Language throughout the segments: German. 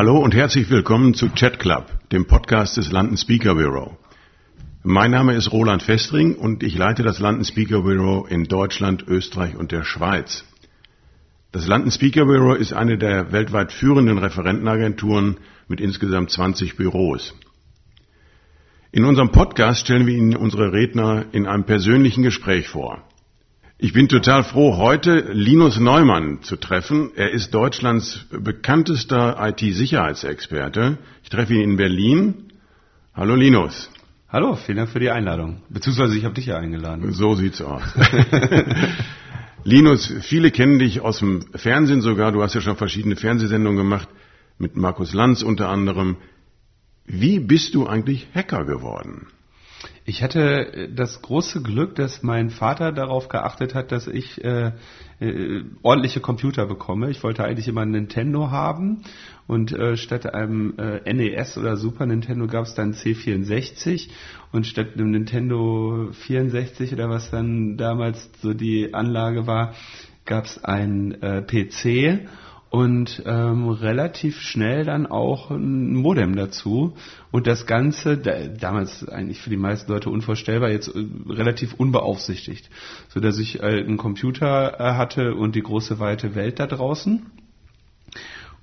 Hallo und herzlich willkommen zu Chat Club, dem Podcast des London Speaker Bureau. Mein Name ist Roland Festring und ich leite das London Speaker Bureau in Deutschland, Österreich und der Schweiz. Das London Speaker Bureau ist eine der weltweit führenden Referentenagenturen mit insgesamt 20 Büros. In unserem Podcast stellen wir Ihnen unsere Redner in einem persönlichen Gespräch vor. Ich bin total froh, heute Linus Neumann zu treffen. Er ist Deutschlands bekanntester IT-Sicherheitsexperte. Ich treffe ihn in Berlin. Hallo Linus. Hallo, vielen Dank für die Einladung. Beziehungsweise ich habe dich ja eingeladen. So sieht's aus. Linus, viele kennen dich aus dem Fernsehen sogar. Du hast ja schon verschiedene Fernsehsendungen gemacht, mit Markus Lanz unter anderem. Wie bist du eigentlich Hacker geworden? Ich hatte äh, das große Glück, dass mein Vater darauf geachtet hat, dass ich äh, äh, ordentliche Computer bekomme. Ich wollte eigentlich immer einen Nintendo haben und äh, statt einem äh, NES oder Super Nintendo gab es dann C64 und statt einem Nintendo 64 oder was dann damals so die Anlage war, gab es ein äh, PC und ähm, relativ schnell dann auch ein Modem dazu und das Ganze, da, damals eigentlich für die meisten Leute unvorstellbar, jetzt äh, relativ unbeaufsichtigt, so dass ich äh, einen Computer äh, hatte und die große weite Welt da draußen.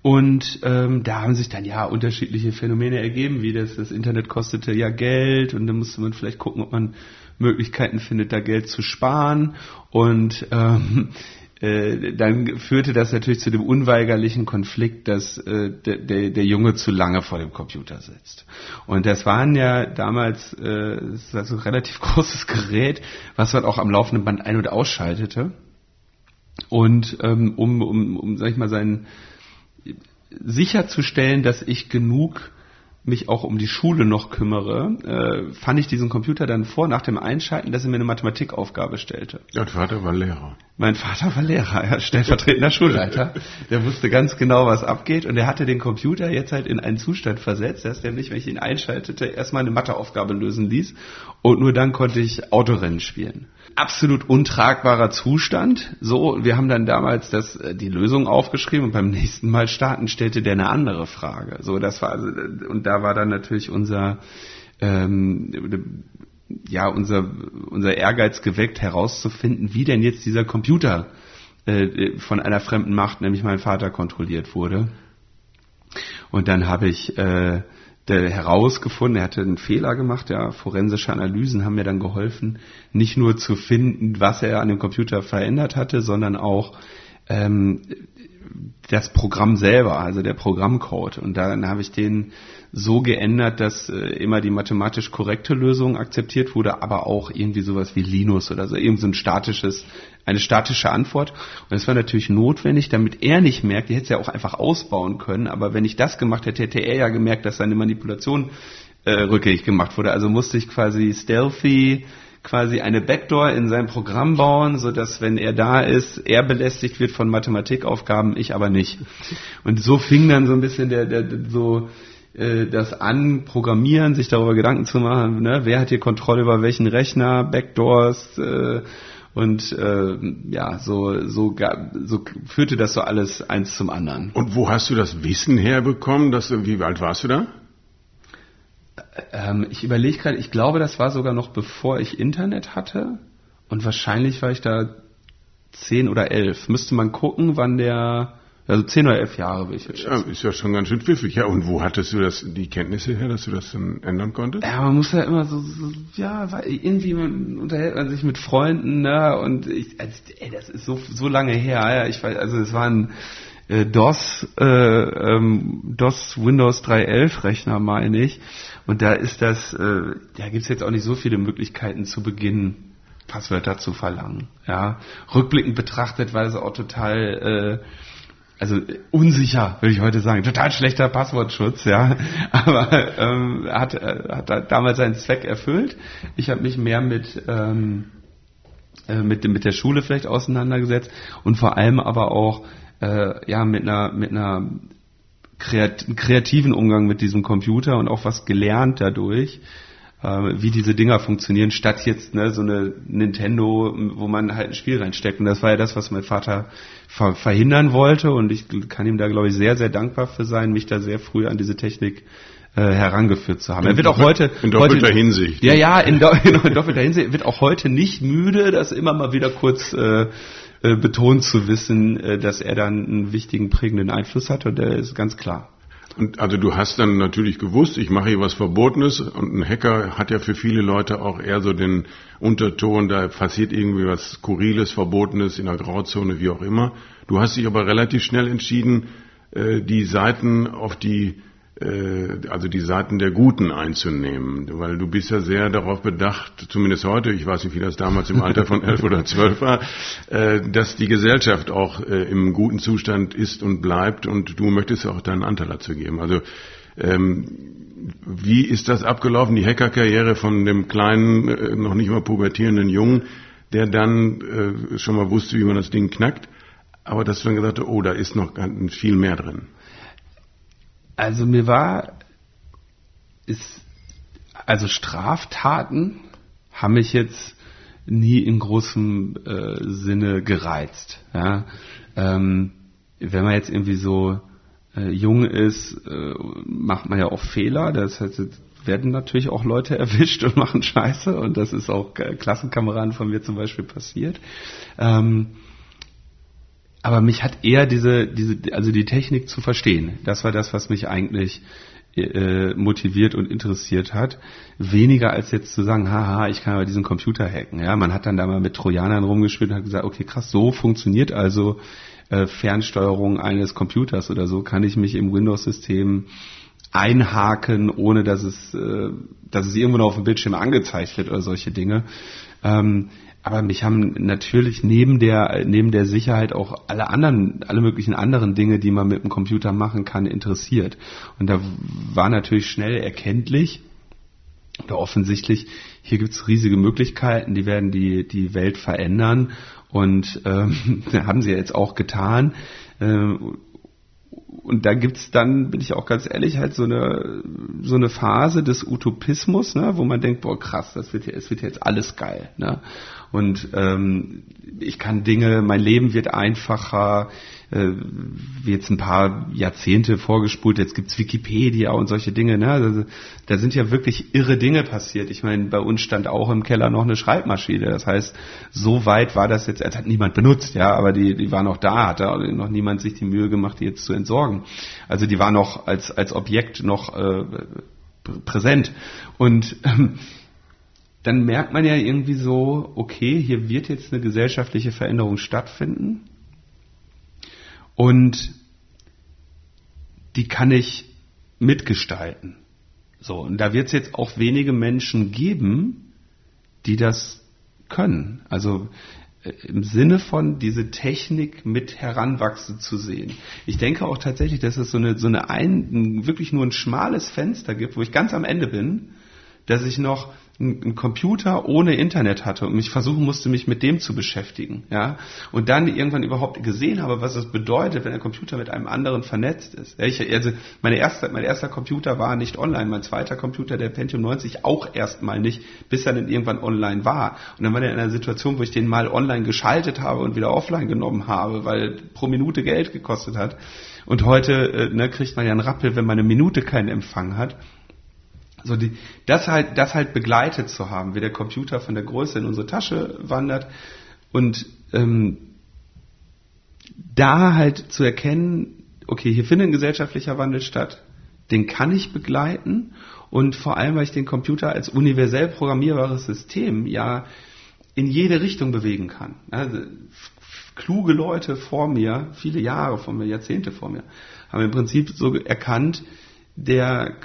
Und ähm, da haben sich dann ja unterschiedliche Phänomene ergeben, wie das, das Internet kostete ja Geld und dann musste man vielleicht gucken, ob man Möglichkeiten findet, da Geld zu sparen. Und ähm, äh, dann führte das natürlich zu dem unweigerlichen Konflikt, dass äh, der, der, der Junge zu lange vor dem Computer sitzt. Und das waren ja damals äh, das war so ein relativ großes Gerät, was man auch am laufenden Band ein- und ausschaltete. Und ähm, um, um, um, sag ich mal, seinen sicherzustellen, dass ich genug mich auch um die Schule noch kümmere, äh, fand ich diesen Computer dann vor, nach dem Einschalten, dass er mir eine Mathematikaufgabe stellte. Dein Vater war Lehrer. Mein Vater war Lehrer, ja, stellvertretender Schulleiter. Der wusste ganz genau, was abgeht und er hatte den Computer jetzt halt in einen Zustand versetzt, dass der mich, wenn ich ihn einschaltete, erstmal eine Matheaufgabe lösen ließ und nur dann konnte ich Autorennen spielen absolut untragbarer Zustand. So, wir haben dann damals das, äh, die Lösung aufgeschrieben und beim nächsten Mal starten stellte der eine andere Frage. So, das war also, und da war dann natürlich unser, ähm, ja, unser, unser Ehrgeiz geweckt, herauszufinden, wie denn jetzt dieser Computer äh, von einer fremden Macht, nämlich mein Vater, kontrolliert wurde. Und dann habe ich äh, herausgefunden, er hatte einen Fehler gemacht, ja, forensische Analysen haben mir dann geholfen, nicht nur zu finden, was er an dem Computer verändert hatte, sondern auch ähm, das Programm selber, also der Programmcode. Und dann habe ich den so geändert, dass äh, immer die mathematisch korrekte Lösung akzeptiert wurde, aber auch irgendwie sowas wie Linus oder so, irgend so ein statisches, eine statische Antwort. Und das war natürlich notwendig, damit er nicht merkt, er hätte es ja auch einfach ausbauen können, aber wenn ich das gemacht hätte, hätte er ja gemerkt, dass seine Manipulation äh, rückgängig gemacht wurde. Also musste ich quasi stealthy quasi eine Backdoor in sein Programm bauen, so dass wenn er da ist, er belästigt wird von Mathematikaufgaben, ich aber nicht. Und so fing dann so ein bisschen der, der so äh, das an, Programmieren, sich darüber Gedanken zu machen, ne? wer hat hier Kontrolle über welchen Rechner, Backdoors äh, und äh, ja, so, so, so führte das so alles eins zum anderen. Und wo hast du das Wissen herbekommen? Dass, wie alt warst du da? Ähm, ich überlege gerade, ich glaube, das war sogar noch bevor ich Internet hatte. Und wahrscheinlich war ich da zehn oder elf. Müsste man gucken, wann der, also zehn oder elf Jahre will ich jetzt schätzen. Ja, ist ja schon ganz schön pfiffig. Ja, und wo hattest du das, die Kenntnisse her, dass du das dann ändern konntest? Ja, man muss ja immer so, so ja, irgendwie man unterhält man sich mit Freunden, ne, und ich, also, ey, das ist so, so lange her, ja, ich weiß, also es waren, äh, DOS, äh, ähm, DOS Windows 3.11 Rechner, meine ich. Und da ist das, äh, da gibt's jetzt auch nicht so viele Möglichkeiten zu beginnen, Passwörter zu verlangen. Ja, rückblickend betrachtet war es auch total, äh, also unsicher, würde ich heute sagen, total schlechter Passwortschutz, ja, aber ähm, hat, äh, hat damals seinen Zweck erfüllt. Ich habe mich mehr mit ähm, äh, mit, mit der Schule vielleicht auseinandergesetzt und vor allem aber auch äh, ja mit einer mit einer kreat kreativen Umgang mit diesem Computer und auch was gelernt dadurch. äh, wie diese Dinger funktionieren, statt jetzt ne, so eine Nintendo, wo man halt ein Spiel reinsteckt. Und das war ja das, was mein Vater ver verhindern wollte. Und ich kann ihm da, glaube ich, sehr, sehr dankbar für sein, mich da sehr früh an diese Technik äh, herangeführt zu haben. Er wird auch heute in doppelter heute, Hinsicht. Ja, ja, in, do, in doppelter Hinsicht wird auch heute nicht müde, das immer mal wieder kurz äh, äh, betont zu wissen, äh, dass er dann einen wichtigen prägenden Einfluss hat und der ist ganz klar. Und also du hast dann natürlich gewusst, ich mache hier was Verbotenes und ein Hacker hat ja für viele Leute auch eher so den Unterton, da passiert irgendwie was Skurriles, Verbotenes in der Grauzone, wie auch immer. Du hast dich aber relativ schnell entschieden, äh, die Seiten auf die also die Seiten der Guten einzunehmen, weil du bist ja sehr darauf bedacht, zumindest heute, ich weiß nicht, wie das damals im Alter von elf oder zwölf war, äh, dass die Gesellschaft auch äh, im guten Zustand ist und bleibt und du möchtest auch deinen Anteil dazu geben. Also ähm, wie ist das abgelaufen, die Hackerkarriere von dem kleinen, noch nicht mal pubertierenden Jungen, der dann schon mal wusste, wie man das Ding knackt, aber dass du dann gesagt hast, oh, da ist noch viel mehr drin. Also mir war, ist, also Straftaten haben mich jetzt nie in großem äh, Sinne gereizt. Ja? Ähm, wenn man jetzt irgendwie so äh, jung ist, äh, macht man ja auch Fehler. Das heißt, werden natürlich auch Leute erwischt und machen Scheiße und das ist auch Klassenkameraden von mir zum Beispiel passiert. Ähm, aber mich hat eher diese, diese, also die Technik zu verstehen. Das war das, was mich eigentlich äh, motiviert und interessiert hat. Weniger als jetzt zu sagen, haha, ich kann aber diesen Computer hacken. Ja, man hat dann da mal mit Trojanern rumgespielt und hat gesagt, okay, krass, so funktioniert also äh, Fernsteuerung eines Computers oder so. Kann ich mich im Windows-System einhaken, ohne dass es, äh, dass es irgendwo noch auf dem Bildschirm angezeigt wird oder solche Dinge. Ähm, aber mich haben natürlich neben der, neben der Sicherheit auch alle anderen, alle möglichen anderen Dinge, die man mit dem Computer machen kann, interessiert. Und da war natürlich schnell erkenntlich, oder offensichtlich, hier gibt's riesige Möglichkeiten, die werden die, die Welt verändern. Und ähm, haben sie jetzt auch getan. Ähm, und da gibt's dann, bin ich auch ganz ehrlich, halt so eine so eine Phase des Utopismus, ne, wo man denkt, boah krass, das wird es wird jetzt alles geil, ne? Und ähm, ich kann Dinge, mein Leben wird einfacher, äh, jetzt ein paar Jahrzehnte vorgespult, jetzt gibt's Wikipedia und solche Dinge, ne? Also, da sind ja wirklich irre Dinge passiert. Ich meine, bei uns stand auch im Keller noch eine Schreibmaschine. Das heißt, so weit war das jetzt, als hat niemand benutzt, ja, aber die, die war noch da, hat da noch niemand sich die Mühe gemacht, die jetzt zu entsorgen. Also die war noch als, als Objekt noch äh, präsent. Und ähm, dann merkt man ja irgendwie so, okay, hier wird jetzt eine gesellschaftliche Veränderung stattfinden und die kann ich mitgestalten. So, und da wird es jetzt auch wenige Menschen geben, die das können. Also äh, im Sinne von diese Technik mit heranwachsen zu sehen. Ich denke auch tatsächlich, dass es so eine, so eine ein, wirklich nur ein schmales Fenster gibt, wo ich ganz am Ende bin, dass ich noch einen Computer ohne Internet hatte und mich versuchen musste, mich mit dem zu beschäftigen, ja, und dann irgendwann überhaupt gesehen habe, was es bedeutet, wenn ein Computer mit einem anderen vernetzt ist. Ich, also meine erste, mein erster Computer war nicht online, mein zweiter Computer, der Pentium 90, auch erstmal nicht, bis er dann irgendwann online war. Und dann war er in einer Situation, wo ich den mal online geschaltet habe und wieder offline genommen habe, weil pro Minute Geld gekostet hat. Und heute äh, ne, kriegt man ja einen Rappel, wenn man eine Minute keinen Empfang hat. So die, das halt, das halt begleitet zu haben, wie der Computer von der Größe in unsere Tasche wandert und ähm, da halt zu erkennen, okay, hier findet ein gesellschaftlicher Wandel statt, den kann ich begleiten und vor allem, weil ich den Computer als universell programmierbares System ja in jede Richtung bewegen kann. Also, kluge Leute vor mir, viele Jahre vor mir, Jahrzehnte vor mir, haben im Prinzip so erkannt, der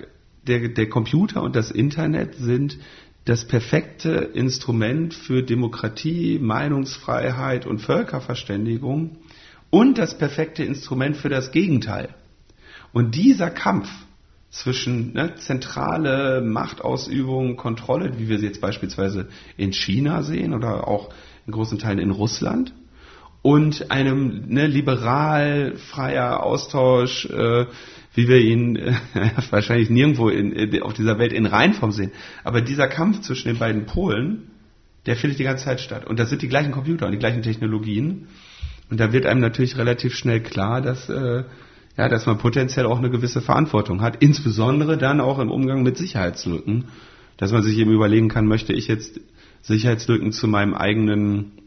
der, der Computer und das Internet sind das perfekte Instrument für Demokratie, Meinungsfreiheit und Völkerverständigung und das perfekte Instrument für das Gegenteil. Und dieser Kampf zwischen ne, zentrale Machtausübung, Kontrolle, wie wir sie jetzt beispielsweise in China sehen oder auch in großen Teilen in Russland, und einem ne, liberal freier Austausch, äh, wie wir ihn äh, wahrscheinlich nirgendwo in, in, auf dieser Welt in Reinform sehen. Aber dieser Kampf zwischen den beiden Polen, der findet die ganze Zeit statt. Und das sind die gleichen Computer und die gleichen Technologien. Und da wird einem natürlich relativ schnell klar, dass, äh, ja, dass man potenziell auch eine gewisse Verantwortung hat. Insbesondere dann auch im Umgang mit Sicherheitslücken. Dass man sich eben überlegen kann, möchte ich jetzt Sicherheitslücken zu meinem eigenen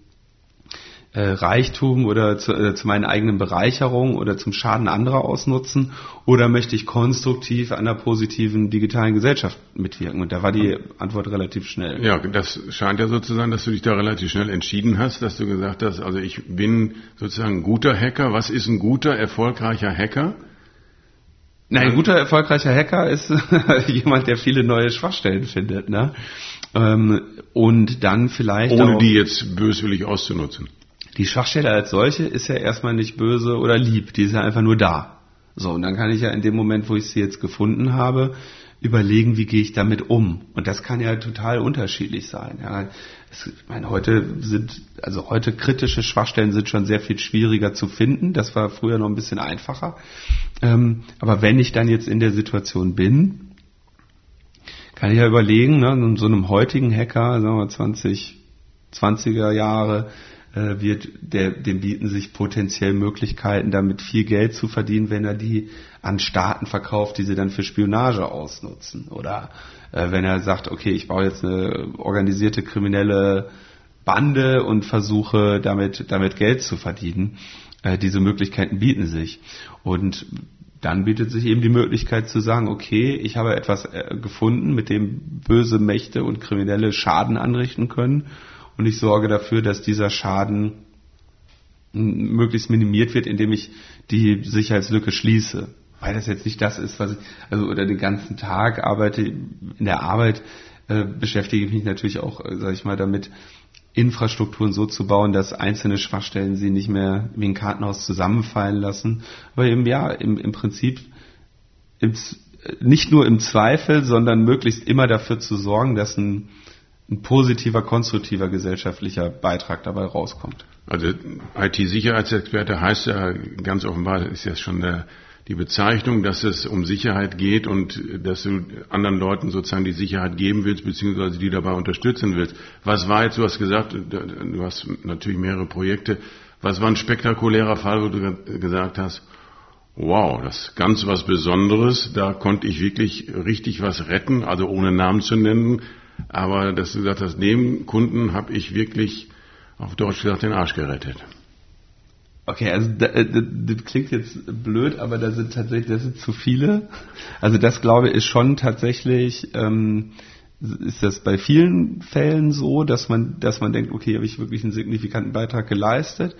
äh, Reichtum oder zu, äh, zu meinen eigenen Bereicherungen oder zum Schaden anderer ausnutzen oder möchte ich konstruktiv an einer positiven digitalen Gesellschaft mitwirken? Und da war die Antwort relativ schnell. Ja, das scheint ja so zu sein, dass du dich da relativ schnell entschieden hast, dass du gesagt hast, also ich bin sozusagen ein guter Hacker. Was ist ein guter, erfolgreicher Hacker? Nein, ein guter, erfolgreicher Hacker ist jemand, der viele neue Schwachstellen findet, ne? Ähm, und dann vielleicht. Ohne die jetzt böswillig auszunutzen die Schwachstelle als solche ist ja erstmal nicht böse oder lieb, die ist ja einfach nur da. So, und dann kann ich ja in dem Moment, wo ich sie jetzt gefunden habe, überlegen, wie gehe ich damit um. Und das kann ja total unterschiedlich sein. Ja, es, ich meine, heute sind, also heute kritische Schwachstellen sind schon sehr viel schwieriger zu finden. Das war früher noch ein bisschen einfacher. Ähm, aber wenn ich dann jetzt in der Situation bin, kann ich ja überlegen, ne, in so einem heutigen Hacker, sagen wir 20, 20er Jahre, äh, wird, der, dem bieten sich potenziell Möglichkeiten, damit viel Geld zu verdienen, wenn er die an Staaten verkauft, die sie dann für Spionage ausnutzen. Oder äh, wenn er sagt, okay, ich baue jetzt eine organisierte kriminelle Bande und versuche damit, damit Geld zu verdienen. Äh, diese Möglichkeiten bieten sich. Und dann bietet sich eben die Möglichkeit zu sagen, okay, ich habe etwas äh, gefunden, mit dem böse Mächte und Kriminelle Schaden anrichten können und ich sorge dafür, dass dieser Schaden möglichst minimiert wird, indem ich die Sicherheitslücke schließe. Weil das jetzt nicht das ist, was ich, also oder den ganzen Tag arbeite, in der Arbeit äh, beschäftige ich mich natürlich auch, äh, sage ich mal, damit, Infrastrukturen so zu bauen, dass einzelne Schwachstellen sie nicht mehr wie ein Kartenhaus zusammenfallen lassen. Aber eben ja, im, im Prinzip im, nicht nur im Zweifel, sondern möglichst immer dafür zu sorgen, dass ein ein positiver, konstruktiver gesellschaftlicher Beitrag dabei rauskommt. Also IT-Sicherheitsexperte heißt ja ganz offenbar, ist ja schon der, die Bezeichnung, dass es um Sicherheit geht und dass du anderen Leuten sozusagen die Sicherheit geben willst, beziehungsweise die dabei unterstützen willst. Was war jetzt, du hast gesagt, du hast natürlich mehrere Projekte, was war ein spektakulärer Fall, wo du gesagt hast, wow, das ist ganz was Besonderes, da konnte ich wirklich richtig was retten, also ohne Namen zu nennen, aber dass du gesagt hast, dem Kunden habe ich wirklich auf Deutsch gesagt den Arsch gerettet. Okay, also das, äh, das klingt jetzt blöd, aber da sind tatsächlich, das sind zu viele. Also das glaube ich ist schon tatsächlich, ähm, ist das bei vielen Fällen so, dass man, dass man denkt, okay, habe ich wirklich einen signifikanten Beitrag geleistet.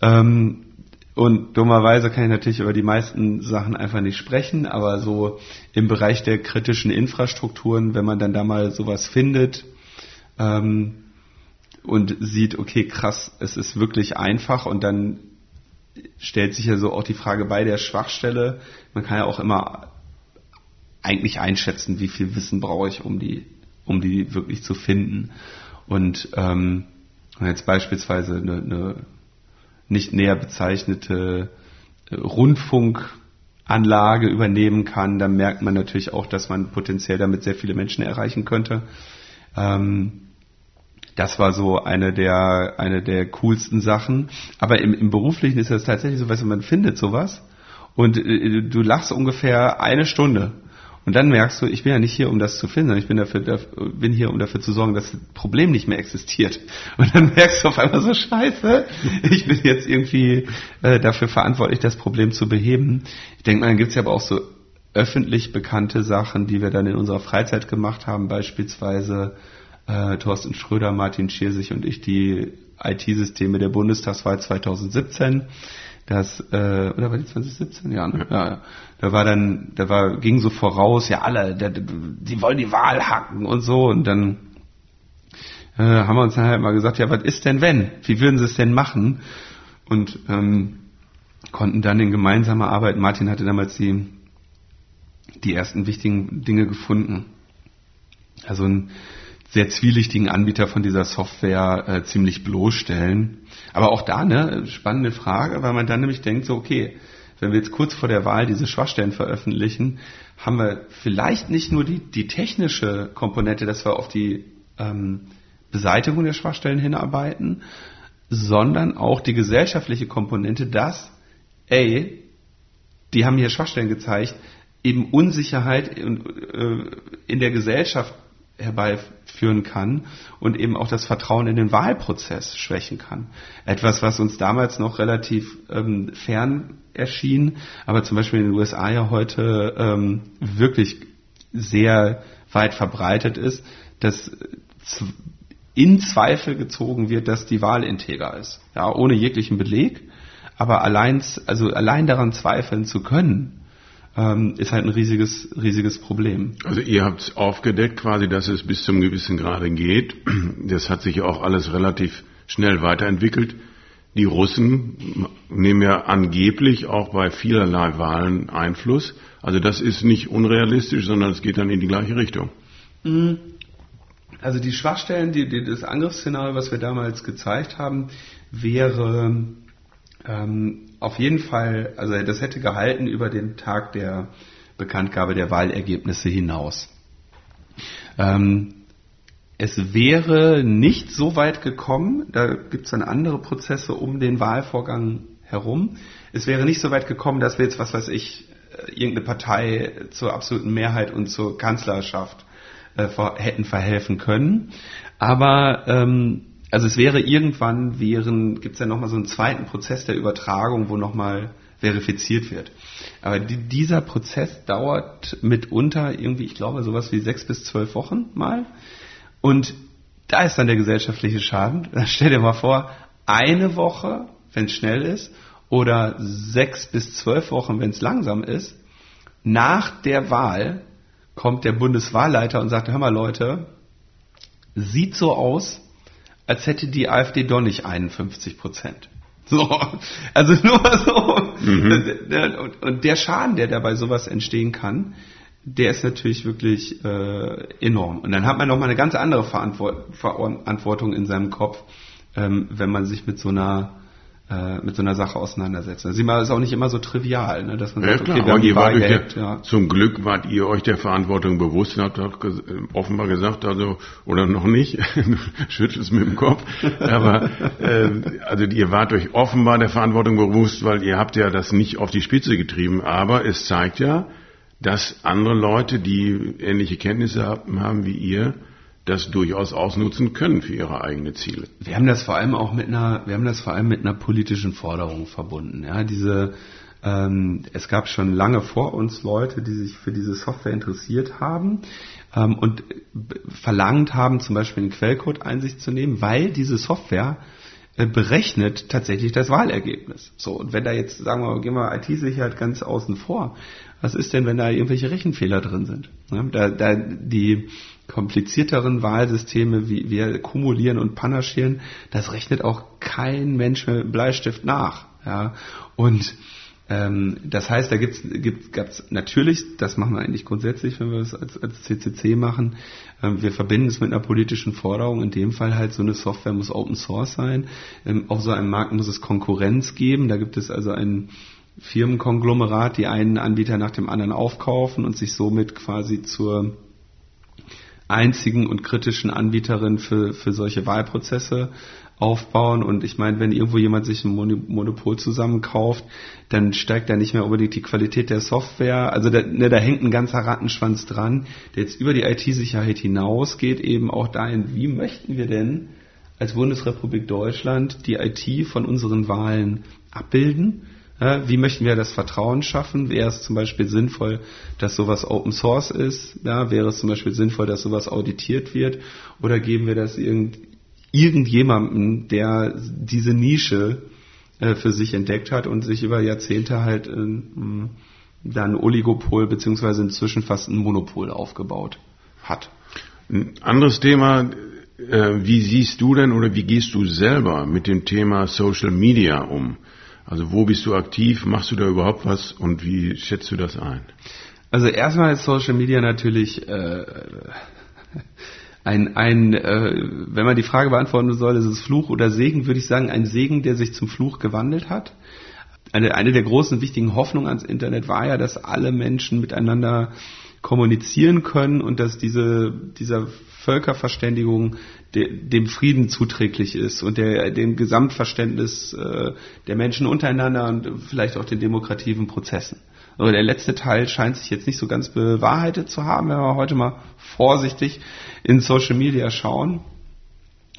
Ähm, und dummerweise kann ich natürlich über die meisten Sachen einfach nicht sprechen, aber so im Bereich der kritischen Infrastrukturen, wenn man dann da mal sowas findet ähm, und sieht, okay, krass, es ist wirklich einfach und dann stellt sich ja so auch die Frage bei der Schwachstelle. Man kann ja auch immer eigentlich einschätzen, wie viel Wissen brauche ich, um die, um die wirklich zu finden. Und ähm, jetzt beispielsweise eine, eine nicht näher bezeichnete äh, Rundfunkanlage übernehmen kann, dann merkt man natürlich auch, dass man potenziell damit sehr viele Menschen erreichen könnte. Ähm, das war so eine der, eine der coolsten Sachen. Aber im, im Beruflichen ist das tatsächlich so, weißt man findet sowas und äh, du lachst ungefähr eine Stunde und dann merkst du, ich bin ja nicht hier, um das zu finden, sondern ich bin, dafür, bin hier, um dafür zu sorgen, dass das Problem nicht mehr existiert. Und dann merkst du auf einmal so, scheiße, ich bin jetzt irgendwie äh, dafür verantwortlich, das Problem zu beheben. Ich denke mal, dann gibt's ja aber auch so öffentlich bekannte Sachen, die wir dann in unserer Freizeit gemacht haben, beispielsweise äh, Thorsten Schröder, Martin Schirsich und ich die IT-Systeme der Bundestagswahl 2017 das äh, oder war die 2017? Ja, ne? ja. ja. Da war dann, da war ging so voraus, ja alle, da, die wollen die Wahl hacken und so und dann äh, haben wir uns dann halt mal gesagt, ja, was ist denn wenn? Wie würden sie es denn machen? Und ähm, konnten dann in gemeinsamer Arbeit, Martin hatte damals die die ersten wichtigen Dinge gefunden. Also ein sehr zwielichtigen Anbieter von dieser Software äh, ziemlich bloßstellen. Aber auch da, ne, spannende Frage, weil man dann nämlich denkt, so, okay, wenn wir jetzt kurz vor der Wahl diese Schwachstellen veröffentlichen, haben wir vielleicht nicht nur die, die technische Komponente, dass wir auf die ähm, Beseitigung der Schwachstellen hinarbeiten, sondern auch die gesellschaftliche Komponente, dass, ey, die haben hier Schwachstellen gezeigt, eben Unsicherheit in, äh, in der Gesellschaft herbeiführen kann und eben auch das Vertrauen in den Wahlprozess schwächen kann. Etwas, was uns damals noch relativ ähm, fern erschien, aber zum Beispiel in den USA ja heute ähm, wirklich sehr weit verbreitet ist, dass in Zweifel gezogen wird, dass die Wahl integer ist. Ja, ohne jeglichen Beleg. Aber allein, also allein daran zweifeln zu können, ähm, ist halt ein riesiges, riesiges Problem. Also ihr habt aufgedeckt quasi, dass es bis zum gewissen Grade geht. Das hat sich auch alles relativ schnell weiterentwickelt. Die Russen nehmen ja angeblich auch bei vielerlei Wahlen Einfluss. Also das ist nicht unrealistisch, sondern es geht dann in die gleiche Richtung. Mhm. Also die Schwachstellen, die, die, das Angriffsszenario, was wir damals gezeigt haben, wäre ähm, auf jeden Fall, also das hätte gehalten über den Tag der Bekanntgabe der Wahlergebnisse hinaus. Ähm, es wäre nicht so weit gekommen, da gibt es dann andere Prozesse um den Wahlvorgang herum. Es wäre nicht so weit gekommen, dass wir jetzt, was weiß ich, äh, irgendeine Partei zur absoluten Mehrheit und zur Kanzlerschaft äh, hätten verhelfen können. Aber ähm, also es wäre irgendwann wären gibt es ja nochmal so einen zweiten Prozess der Übertragung, wo nochmal verifiziert wird. Aber die, dieser Prozess dauert mitunter irgendwie, ich glaube, sowas wie sechs bis zwölf Wochen mal. Und da ist dann der gesellschaftliche Schaden. Dann stell dir mal vor, eine Woche, wenn es schnell ist, oder sechs bis zwölf Wochen, wenn es langsam ist, nach der Wahl kommt der Bundeswahlleiter und sagt, hör mal Leute, sieht so aus, als hätte die AfD doch nicht 51 Prozent. So, also nur so. Mhm. Und der Schaden, der dabei sowas entstehen kann, der ist natürlich wirklich äh, enorm. Und dann hat man nochmal eine ganz andere Verantwortung in seinem Kopf, ähm, wenn man sich mit so einer äh, mit so einer Sache auseinandersetzen. Also das ist auch nicht immer so trivial, ne, dass man ja, sagt, klar, okay, wir haben Waage gehabt, ja. Zum Glück wart ihr euch der Verantwortung bewusst, habt ges offenbar gesagt, also oder noch nicht, schüttelst mit dem Kopf, aber äh, also ihr wart euch offenbar der Verantwortung bewusst, weil ihr habt ja das nicht auf die Spitze getrieben, aber es zeigt ja, dass andere Leute, die ähnliche Kenntnisse haben wie ihr, das durchaus ausnutzen können für ihre eigenen Ziele. Wir haben das vor allem auch mit einer, wir haben das vor allem mit einer politischen Forderung verbunden. Ja, diese, ähm, es gab schon lange vor uns Leute, die sich für diese Software interessiert haben ähm, und verlangt haben, zum Beispiel in Quellcode Einsicht zu nehmen, weil diese Software äh, berechnet tatsächlich das Wahlergebnis. So, und wenn da jetzt, sagen wir mal, gehen wir IT-Sicherheit ganz außen vor, was ist denn, wenn da irgendwelche Rechenfehler drin sind? Ja, da, da die komplizierteren Wahlsysteme, wie wir kumulieren und panaschieren, das rechnet auch kein Mensch mit Bleistift nach. Ja? Und ähm, das heißt, da gibt's, gibt, gab's natürlich, das machen wir eigentlich grundsätzlich, wenn wir das als, als CCC machen, ähm, wir verbinden es mit einer politischen Forderung. In dem Fall halt so eine Software muss Open Source sein. Ähm, auf so einem Markt muss es Konkurrenz geben. Da gibt es also ein Firmenkonglomerat, die einen Anbieter nach dem anderen aufkaufen und sich somit quasi zur einzigen und kritischen Anbieterin für, für solche Wahlprozesse aufbauen. Und ich meine, wenn irgendwo jemand sich ein Monopol zusammenkauft, dann steigt da nicht mehr unbedingt die Qualität der Software. Also da, ne, da hängt ein ganzer Rattenschwanz dran, der jetzt über die IT-Sicherheit hinausgeht, eben auch dahin, wie möchten wir denn als Bundesrepublik Deutschland die IT von unseren Wahlen abbilden? Wie möchten wir das Vertrauen schaffen? Wäre es zum Beispiel sinnvoll, dass sowas Open Source ist? Ja, wäre es zum Beispiel sinnvoll, dass sowas auditiert wird? Oder geben wir das irgend, irgendjemandem, der diese Nische äh, für sich entdeckt hat und sich über Jahrzehnte halt äh, dann Oligopol beziehungsweise inzwischen fast ein Monopol aufgebaut hat? Ein anderes Thema, äh, wie siehst du denn oder wie gehst du selber mit dem Thema Social Media um? Also wo bist du aktiv? Machst du da überhaupt was? Und wie schätzt du das ein? Also erstmal ist Social Media natürlich äh, ein, ein äh, wenn man die Frage beantworten soll, ist es Fluch oder Segen, würde ich sagen, ein Segen, der sich zum Fluch gewandelt hat. eine, eine der großen wichtigen Hoffnungen ans Internet war ja, dass alle Menschen miteinander kommunizieren können und dass diese, dieser Völkerverständigung de, dem Frieden zuträglich ist und der, dem Gesamtverständnis äh, der Menschen untereinander und vielleicht auch den demokrativen Prozessen. Aber der letzte Teil scheint sich jetzt nicht so ganz bewahrheitet zu haben, wenn wir heute mal vorsichtig in Social Media schauen.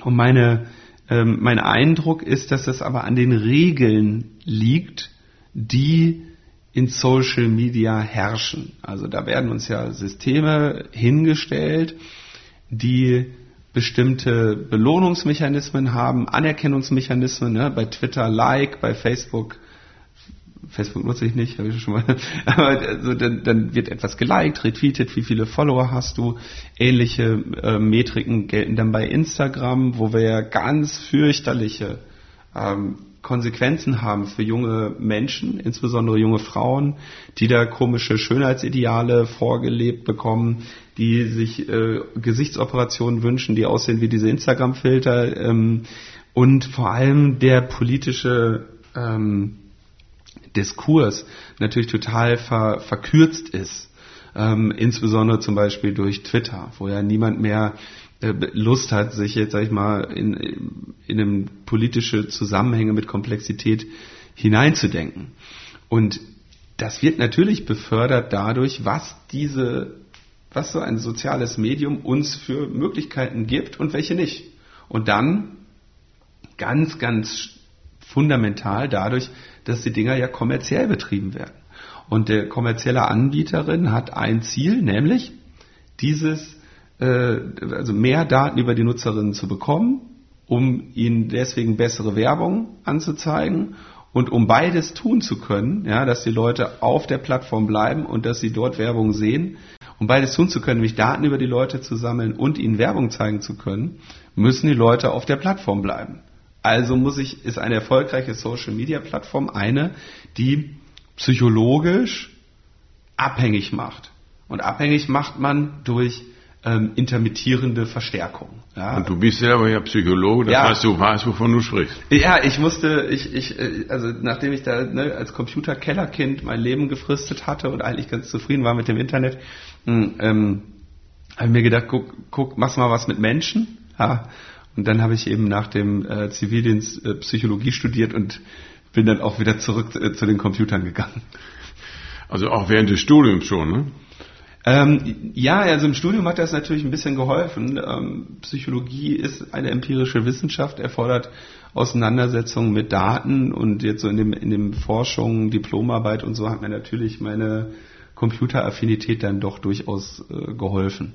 Und meine, ähm, mein Eindruck ist, dass es aber an den Regeln liegt, die in Social Media herrschen. Also da werden uns ja Systeme hingestellt, die bestimmte Belohnungsmechanismen haben, Anerkennungsmechanismen, ne? bei Twitter Like, bei Facebook Facebook nutze ich nicht, habe ich schon mal. Also dann, dann wird etwas geliked, retweetet, wie viele Follower hast du. Ähnliche äh, Metriken gelten dann bei Instagram, wo wir ja ganz fürchterliche ähm, Konsequenzen haben für junge Menschen, insbesondere junge Frauen, die da komische Schönheitsideale vorgelebt bekommen, die sich äh, Gesichtsoperationen wünschen, die aussehen wie diese Instagram-Filter ähm, und vor allem der politische ähm, Diskurs natürlich total ver, verkürzt ist. Ähm, insbesondere zum Beispiel durch Twitter, wo ja niemand mehr Lust hat, sich jetzt, sag ich mal, in, in einem politische Zusammenhänge mit Komplexität hineinzudenken. Und das wird natürlich befördert dadurch, was diese, was so ein soziales Medium uns für Möglichkeiten gibt und welche nicht. Und dann ganz, ganz fundamental dadurch, dass die Dinger ja kommerziell betrieben werden. Und der kommerzielle Anbieterin hat ein Ziel, nämlich dieses, äh, also mehr Daten über die Nutzerinnen zu bekommen, um ihnen deswegen bessere Werbung anzuzeigen und um beides tun zu können, ja, dass die Leute auf der Plattform bleiben und dass sie dort Werbung sehen, um beides tun zu können, nämlich Daten über die Leute zu sammeln und ihnen Werbung zeigen zu können, müssen die Leute auf der Plattform bleiben. Also muss ich, ist eine erfolgreiche Social Media Plattform eine, die psychologisch abhängig macht. Und abhängig macht man durch ähm, intermittierende Verstärkung. Ja. Und du bist selber ja Psychologe, das ja. heißt, du weißt, wovon du sprichst. Ja, ich musste, ich, ich, äh, also nachdem ich da ne, als Computerkellerkind mein Leben gefristet hatte und eigentlich ganz zufrieden war mit dem Internet, hm, ähm, habe ich mir gedacht, guck, guck, mach's mal was mit Menschen. Ja. Und dann habe ich eben nach dem äh, Zivildienst äh, Psychologie studiert und bin dann auch wieder zurück äh, zu den Computern gegangen. Also auch während des Studiums schon, ne? Ähm, ja, also im Studium hat das natürlich ein bisschen geholfen. Ähm, Psychologie ist eine empirische Wissenschaft, erfordert Auseinandersetzungen mit Daten und jetzt so in dem, in dem Forschung, Diplomarbeit und so hat mir natürlich meine Computeraffinität dann doch durchaus äh, geholfen.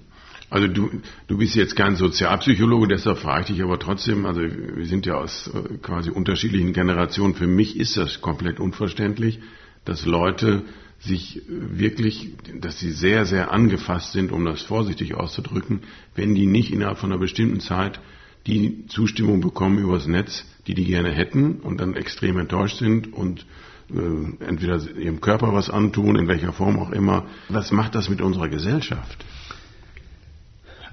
Also du, du bist jetzt kein Sozialpsychologe, deshalb frage ich dich aber trotzdem, also wir sind ja aus äh, quasi unterschiedlichen Generationen. Für mich ist das komplett unverständlich, dass Leute sich wirklich, dass sie sehr, sehr angefasst sind, um das vorsichtig auszudrücken, wenn die nicht innerhalb von einer bestimmten Zeit die Zustimmung bekommen übers Netz, die die gerne hätten und dann extrem enttäuscht sind und äh, entweder ihrem Körper was antun, in welcher Form auch immer. Was macht das mit unserer Gesellschaft?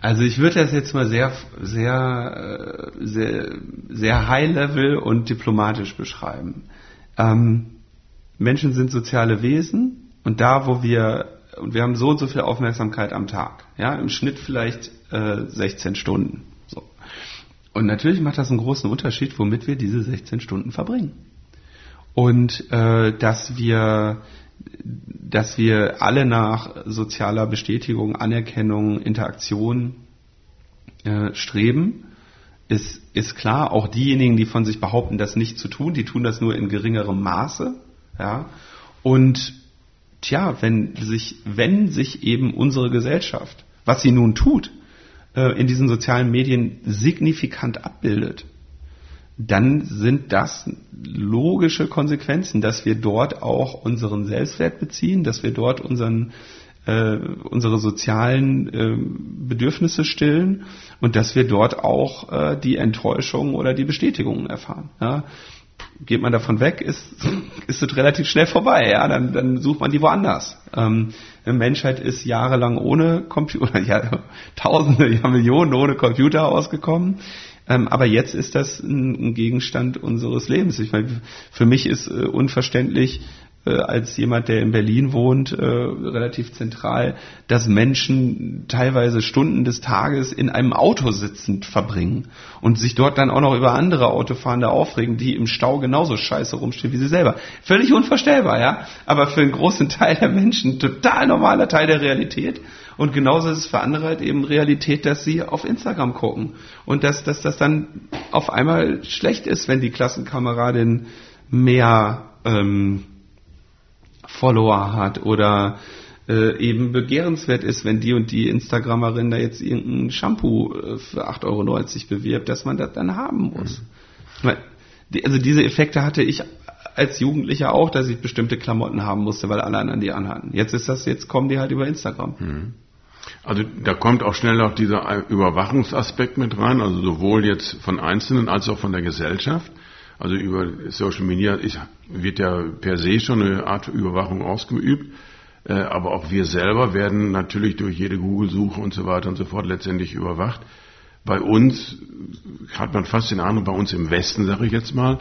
Also ich würde das jetzt mal sehr, sehr, äh, sehr, sehr high-level und diplomatisch beschreiben. Ähm, Menschen sind soziale Wesen und da, wo wir und wir haben so und so viel Aufmerksamkeit am Tag, ja, im Schnitt vielleicht äh, 16 Stunden. So. Und natürlich macht das einen großen Unterschied, womit wir diese 16 Stunden verbringen. Und äh, dass wir dass wir alle nach sozialer Bestätigung, Anerkennung, Interaktion äh, streben, ist, ist klar. Auch diejenigen, die von sich behaupten, das nicht zu tun, die tun das nur in geringerem Maße. Ja? Und tja, wenn sich, wenn sich eben unsere Gesellschaft, was sie nun tut, äh, in diesen sozialen Medien signifikant abbildet, dann sind das logische Konsequenzen, dass wir dort auch unseren Selbstwert beziehen, dass wir dort unseren äh, unsere sozialen äh, Bedürfnisse stillen und dass wir dort auch äh, die Enttäuschung oder die Bestätigung erfahren. Ja? Geht man davon weg, ist, ist es relativ schnell vorbei. Ja? Dann, dann sucht man die woanders. Ähm, die Menschheit ist jahrelang ohne Computer, ja, Tausende, ja Millionen ohne Computer ausgekommen Ähm, aber jetzt ist das ein, ein, Gegenstand unseres Lebens. Ich meine, für mich ist äh, unverständlich, äh, als jemand, der in Berlin wohnt, äh, relativ zentral, dass Menschen teilweise Stunden des Tages in einem Auto sitzend verbringen und sich dort dann auch noch über andere Autofahrende aufregen, die im Stau genauso scheiße rumstehen wie sie selber. Völlig unvorstellbar, ja, aber für einen großen Teil der Menschen total normaler Teil der Realität. Und genauso ist es für andere halt eben Realität, dass sie auf Instagram gucken und dass, dass das dann auf einmal schlecht ist, wenn die Klassenkameradin mehr ähm, Follower hat oder äh, eben begehrenswert ist, wenn die und die Instagramerin da jetzt irgendein Shampoo äh, für 8,90 Euro bewirbt, dass man das dann haben muss. Mhm. Also diese Effekte hatte ich als Jugendlicher auch, dass ich bestimmte Klamotten haben musste, weil alle anderen die anhatten. Jetzt ist das, jetzt kommen die halt über Instagram. Mhm. Also da kommt auch schnell noch dieser Überwachungsaspekt mit rein, also sowohl jetzt von Einzelnen als auch von der Gesellschaft. Also über Social Media ist, wird ja per se schon eine Art Überwachung ausgeübt. Äh, aber auch wir selber werden natürlich durch jede Google-Suche und so weiter und so fort letztendlich überwacht. Bei uns hat man fast den Eindruck, bei uns im Westen, sage ich jetzt mal,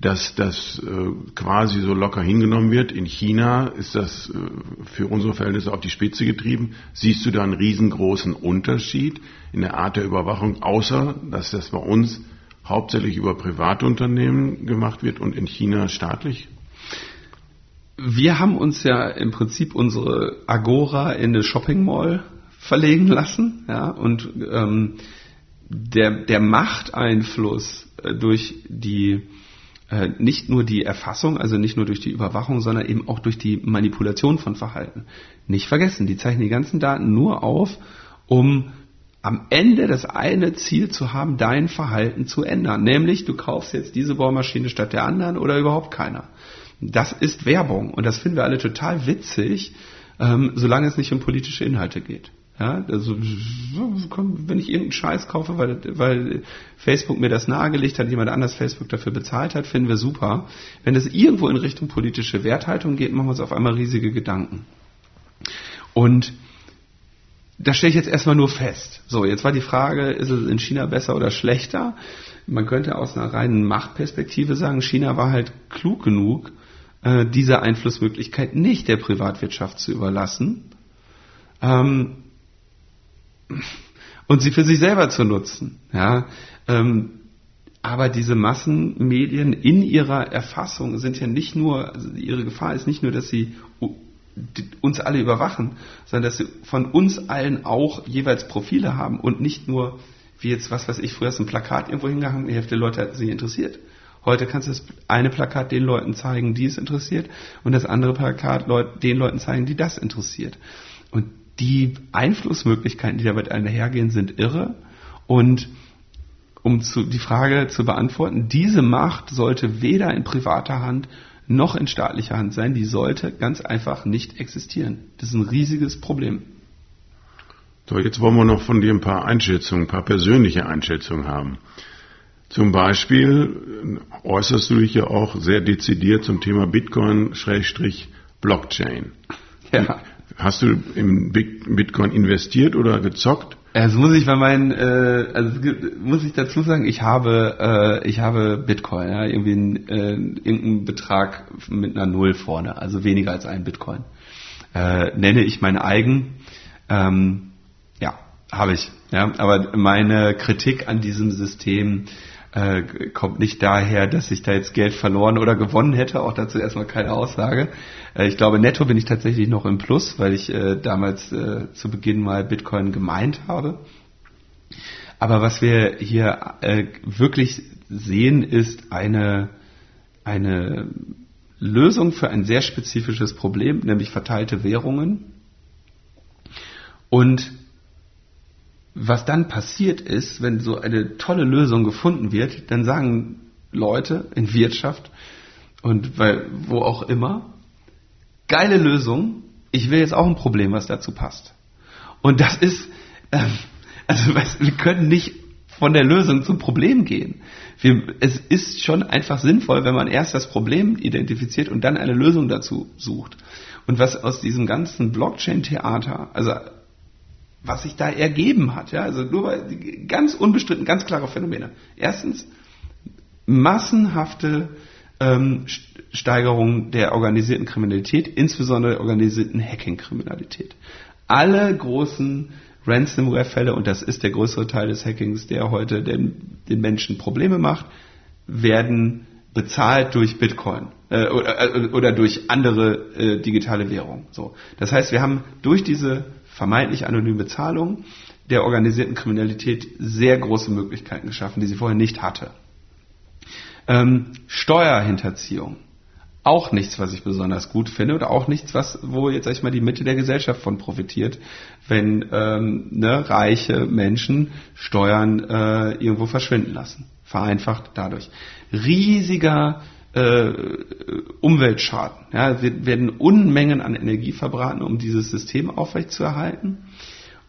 dass das äh, quasi so locker hingenommen wird. In China ist das äh, für unsere Verhältnisse auf die Spitze getrieben. Siehst du da einen riesengroßen Unterschied in der Art der Überwachung, außer dass das bei uns hauptsächlich über Privatunternehmen gemacht wird und in China staatlich? Wir haben uns ja im Prinzip unsere Agora in eine Shopping Mall verlegen lassen, ja, und ähm, der, der Machteinfluss äh, durch die äh, nicht nur die Erfassung, also nicht nur durch die Überwachung, sondern eben auch durch die Manipulation von Verhalten. Nicht vergessen, die zeichnen die ganzen Daten nur auf, um am Ende das eine Ziel zu haben, dein Verhalten zu ändern. Nämlich, du kaufst jetzt diese Bohrmaschine statt der anderen oder überhaupt keiner. Das ist Werbung und das finden wir alle total witzig, ähm, solange es nicht um politische Inhalte geht. Ja, also, wenn ich irgendeinen Scheiß kaufe, weil, weil Facebook mir das nahegelegt hat, jemand anders Facebook dafür bezahlt hat, finden wir super. Wenn es irgendwo in Richtung politische Werthaltung geht, machen wir uns auf einmal riesige Gedanken. Und das stelle ich jetzt erstmal nur fest. So, jetzt war die Frage, ist es in China besser oder schlechter? Man könnte aus einer reinen Machtperspektive sagen, China war halt klug genug, äh, diese Einflussmöglichkeit nicht der Privatwirtschaft zu überlassen ähm, und sie für sich selber zu nutzen. Ja, ähm, aber diese Massenmedien in ihrer Erfassung sind ja nicht nur, also ihre Gefahr ist nicht nur, dass sie uns alle überwachen, sondern dass sie von uns allen auch jeweils Profile haben und nicht nur, wie jetzt, was weiß ich, früher ist ein Plakat irgendwo hingehangen, die Hälfte der Leute hat sich interessiert. Heute kannst du das eine Plakat den Leuten zeigen, die es interessiert, und das andere Plakat den Leuten zeigen, die das interessiert. Und die Einflussmöglichkeiten, die damit einhergehen, sind irre. Und um zu, die Frage zu beantworten, diese Macht sollte weder in privater Hand noch in staatlicher Hand sein, die sollte ganz einfach nicht existieren. Das ist ein riesiges Problem. So, jetzt wollen wir noch von dir ein paar Einschätzungen, ein paar persönliche Einschätzungen haben. Zum Beispiel äußerst du dich ja auch sehr dezidiert zum Thema Bitcoin-Blockchain. Ja. Hast du im Bitcoin investiert oder gezockt? Also muss ich bei meinen, äh, also muss ich dazu sagen, ich habe, äh, ich habe Bitcoin, ja, irgendwie ein, äh, irgendeinen Betrag mit einer Null vorne, also weniger als ein Bitcoin. Äh, nenne ich mein eigen, ähm, ja, habe ich. Ja, aber meine Kritik an diesem System äh, kommt nicht daher, dass ich da jetzt Geld verloren oder gewonnen hätte, auch dazu erstmal keine Aussage. Äh, ich glaube, netto bin ich tatsächlich noch im Plus, weil ich äh, damals äh, zu Beginn mal Bitcoin gemeint habe. Aber was wir hier äh, wirklich sehen, ist eine, eine Lösung für ein sehr spezifisches Problem, nämlich verteilte Währungen. Und was dann passiert ist, wenn so eine tolle Lösung gefunden wird, dann sagen Leute in Wirtschaft und weil, wo auch immer, geile Lösung, ich will jetzt auch ein Problem, was dazu passt. Und das ist, ähm, also weißt, wir können nicht von der Lösung zum Problem gehen. Wir, es ist schon einfach sinnvoll, wenn man erst das Problem identifiziert und dann eine Lösung dazu sucht. Und was aus diesem ganzen Blockchain-Theater, also was sich da ergeben hat. Ja, also nur weil ganz unbestritten, ganz klare Phänomene. Erstens massenhafte ähm, Steigerung der organisierten Kriminalität, insbesondere der organisierten Hacking-Kriminalität. Alle großen Ransomware-Fälle, und das ist der größere Teil des Hackings, der heute den, den Menschen Probleme macht, werden bezahlt durch Bitcoin äh, oder, äh, oder, durch andere äh, digitale Währungen. So. Das heißt, wir haben durch diese vermeintlich anonyme Zahlung der organisierten Kriminalität sehr große Möglichkeiten geschaffen, die sie vorher nicht hatte. Ähm, Steuerhinterziehung. Auch nichts, was ich besonders gut finde oder auch nichts, was, wo jetzt sag ich mal die Mitte der Gesellschaft von profitiert, wenn ähm, ne, reiche Menschen Steuern äh, irgendwo verschwinden lassen. Vereinfacht dadurch. Riesiger äh, Umweltschaden. Ja, wir werden Unmengen an Energie verbraten, um dieses System aufrechtzuerhalten.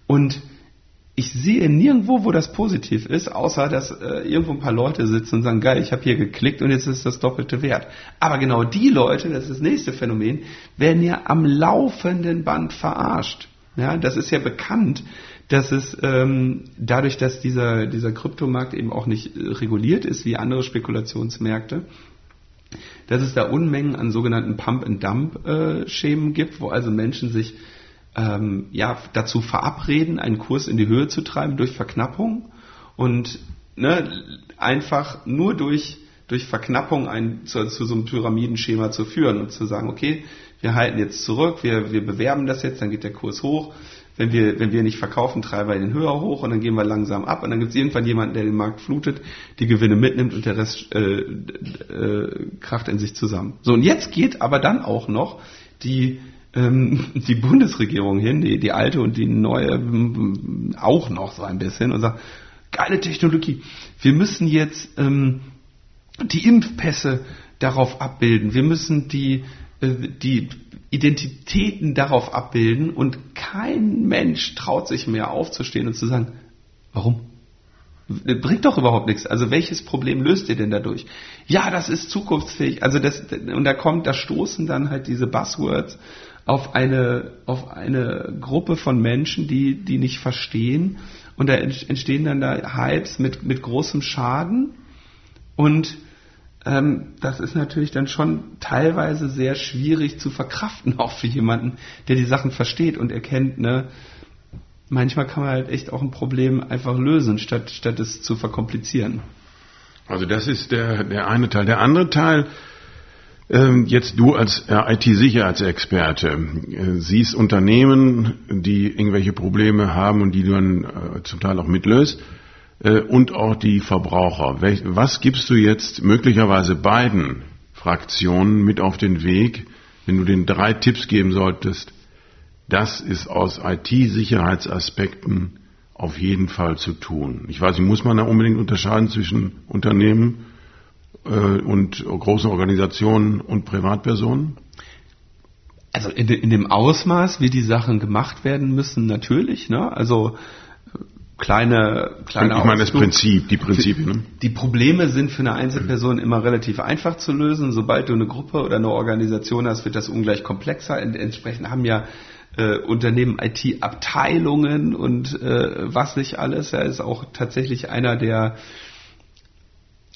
Und ich sehe nirgendwo, wo das positiv ist, außer dass äh, irgendwo ein paar Leute sitzen und sagen, geil, ich habe hier geklickt und jetzt ist das doppelte Wert. Aber genau die Leute, das ist das nächste Phänomen, werden ja am laufenden Band verarscht. Ja, das ist ja bekannt, dass es ähm, dadurch, dass dieser, dieser Kryptomarkt eben auch nicht äh, reguliert ist wie andere Spekulationsmärkte, dass es da Unmengen an sogenannten Pump-and-Dump-Schemen gibt, wo also Menschen sich ähm, ja, dazu verabreden, einen Kurs in die Höhe zu treiben durch Verknappung und ne, einfach nur durch, durch Verknappung ein, zu, zu so einem Pyramidenschema zu führen und zu sagen, okay, wir halten jetzt zurück, wir, wir bewerben das jetzt, dann geht der Kurs hoch. Wenn wir, wenn wir nicht verkaufen, treiben wir den höher hoch und dann gehen wir langsam ab. Und dann gibt es irgendwann jemanden, der den Markt flutet, die Gewinne mitnimmt und der Rest äh, äh, kracht in sich zusammen. So, und jetzt geht aber dann auch noch die ähm, die Bundesregierung hin, die, die alte und die neue ähm, auch noch so ein bisschen und sagt, geile Technologie, wir müssen jetzt ähm, die Impfpässe darauf abbilden, wir müssen die, äh, die Identitäten darauf abbilden und kein Mensch traut sich mehr aufzustehen und zu sagen, warum? bringt doch überhaupt nichts. Also welches Problem löst ihr denn dadurch? Ja, das ist zukunftsfähig. Also das und da kommt, da stoßen dann halt diese Buzzwords auf eine, auf eine Gruppe von Menschen, die, die nicht verstehen. Und da entstehen dann da Hypes mit, mit großem Schaden. Und ähm, das ist natürlich dann schon teilweise sehr schwierig zu verkraften, auch für jemanden, der die Sachen versteht und erkennt, ne, manchmal kann man halt echt auch ein Problem einfach lösen, statt, statt es zu verkomplizieren. Also das ist der, der eine Teil. Der andere Teil, ähm, jetzt du als IT-Sicherheitsexperte äh, siehst Unternehmen, die irgendwelche Probleme haben und die du dann äh, zum Teil auch mitlöst äh, und auch die Verbraucher. Was gibst du jetzt möglicherweise beiden Fraktionen mit auf den Weg, wenn du den drei Tipps geben solltest? Das ist aus IT-Sicherheitsaspekten auf jeden Fall zu tun. Ich weiß nicht, muss man da unbedingt unterscheiden zwischen Unternehmen äh, und großen Organisationen und Privatpersonen? Also in, de, in, dem Ausmaß, wie die Sachen gemacht werden müssen, natürlich. Ne? Also äh, kleine, kleine. Ich meine das Prinzip, die Prinzipien. Ne? Die Probleme sind für eine Einzelperson immer relativ einfach zu lösen. Sobald du eine Gruppe oder eine Organisation hast, wird das ungleich komplexer. Entsprechend haben ja äh, Unternehmen IT-Abteilungen und äh, was nicht alles. Er ist auch tatsächlich einer der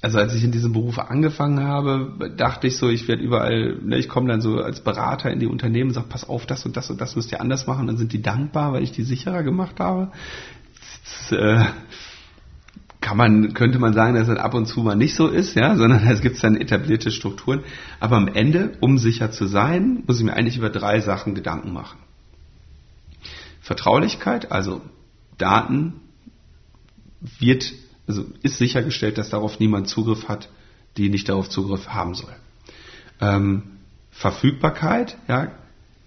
also als ich in diesem Beruf angefangen habe, dachte ich so, ich werde überall, ne, ich komme dann so als Berater in die Unternehmen und sage, pass auf, das und das und das müsst ihr anders machen. Dann sind die dankbar, weil ich die sicherer gemacht habe. Das, äh, kann man, könnte man sagen, dass es ab und zu mal nicht so ist, ja, sondern es gibt dann etablierte Strukturen. Aber am Ende, um sicher zu sein, muss ich mir eigentlich über drei Sachen Gedanken machen. Vertraulichkeit, also Daten wird also ist sichergestellt, dass darauf niemand Zugriff hat, die nicht darauf Zugriff haben soll. Ähm, Verfügbarkeit, ja,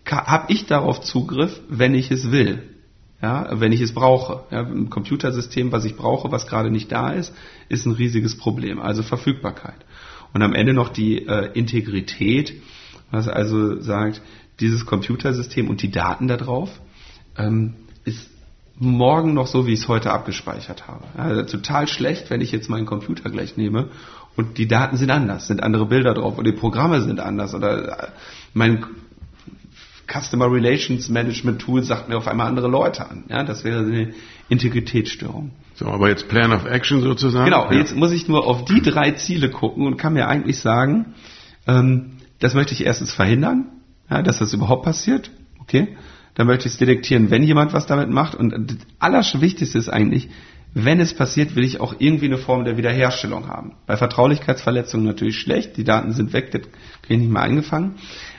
habe ich darauf Zugriff, wenn ich es will, ja, wenn ich es brauche. Ja, ein Computersystem, was ich brauche, was gerade nicht da ist, ist ein riesiges Problem. Also Verfügbarkeit. Und am Ende noch die äh, Integrität, was also sagt, dieses Computersystem und die Daten darauf ähm, ist morgen noch so, wie ich es heute abgespeichert habe. Also total schlecht, wenn ich jetzt meinen Computer gleich nehme und die Daten sind anders, sind andere Bilder drauf oder die Programme sind anders oder äh, mein Customer Relations Management Tool sagt mir auf einmal andere Leute an. Ja, das wäre eine Integritätsstörung. So, aber jetzt Plan of Action sozusagen. Genau, ja. jetzt muss ich nur auf die drei Ziele gucken und kann mir eigentlich sagen, ähm, das möchte ich erstens verhindern, ja, dass das überhaupt passiert. Okay. Dann möchte ich es detektieren, wenn jemand was damit macht. Und das Allerwichtigste ist eigentlich, wenn es passiert, will ich auch irgendwie eine Form der Wiederherstellung haben. Bei Vertraulichkeitsverletzungen natürlich schlecht, die Daten sind weg, das kriege ich nicht mehr eingefangen.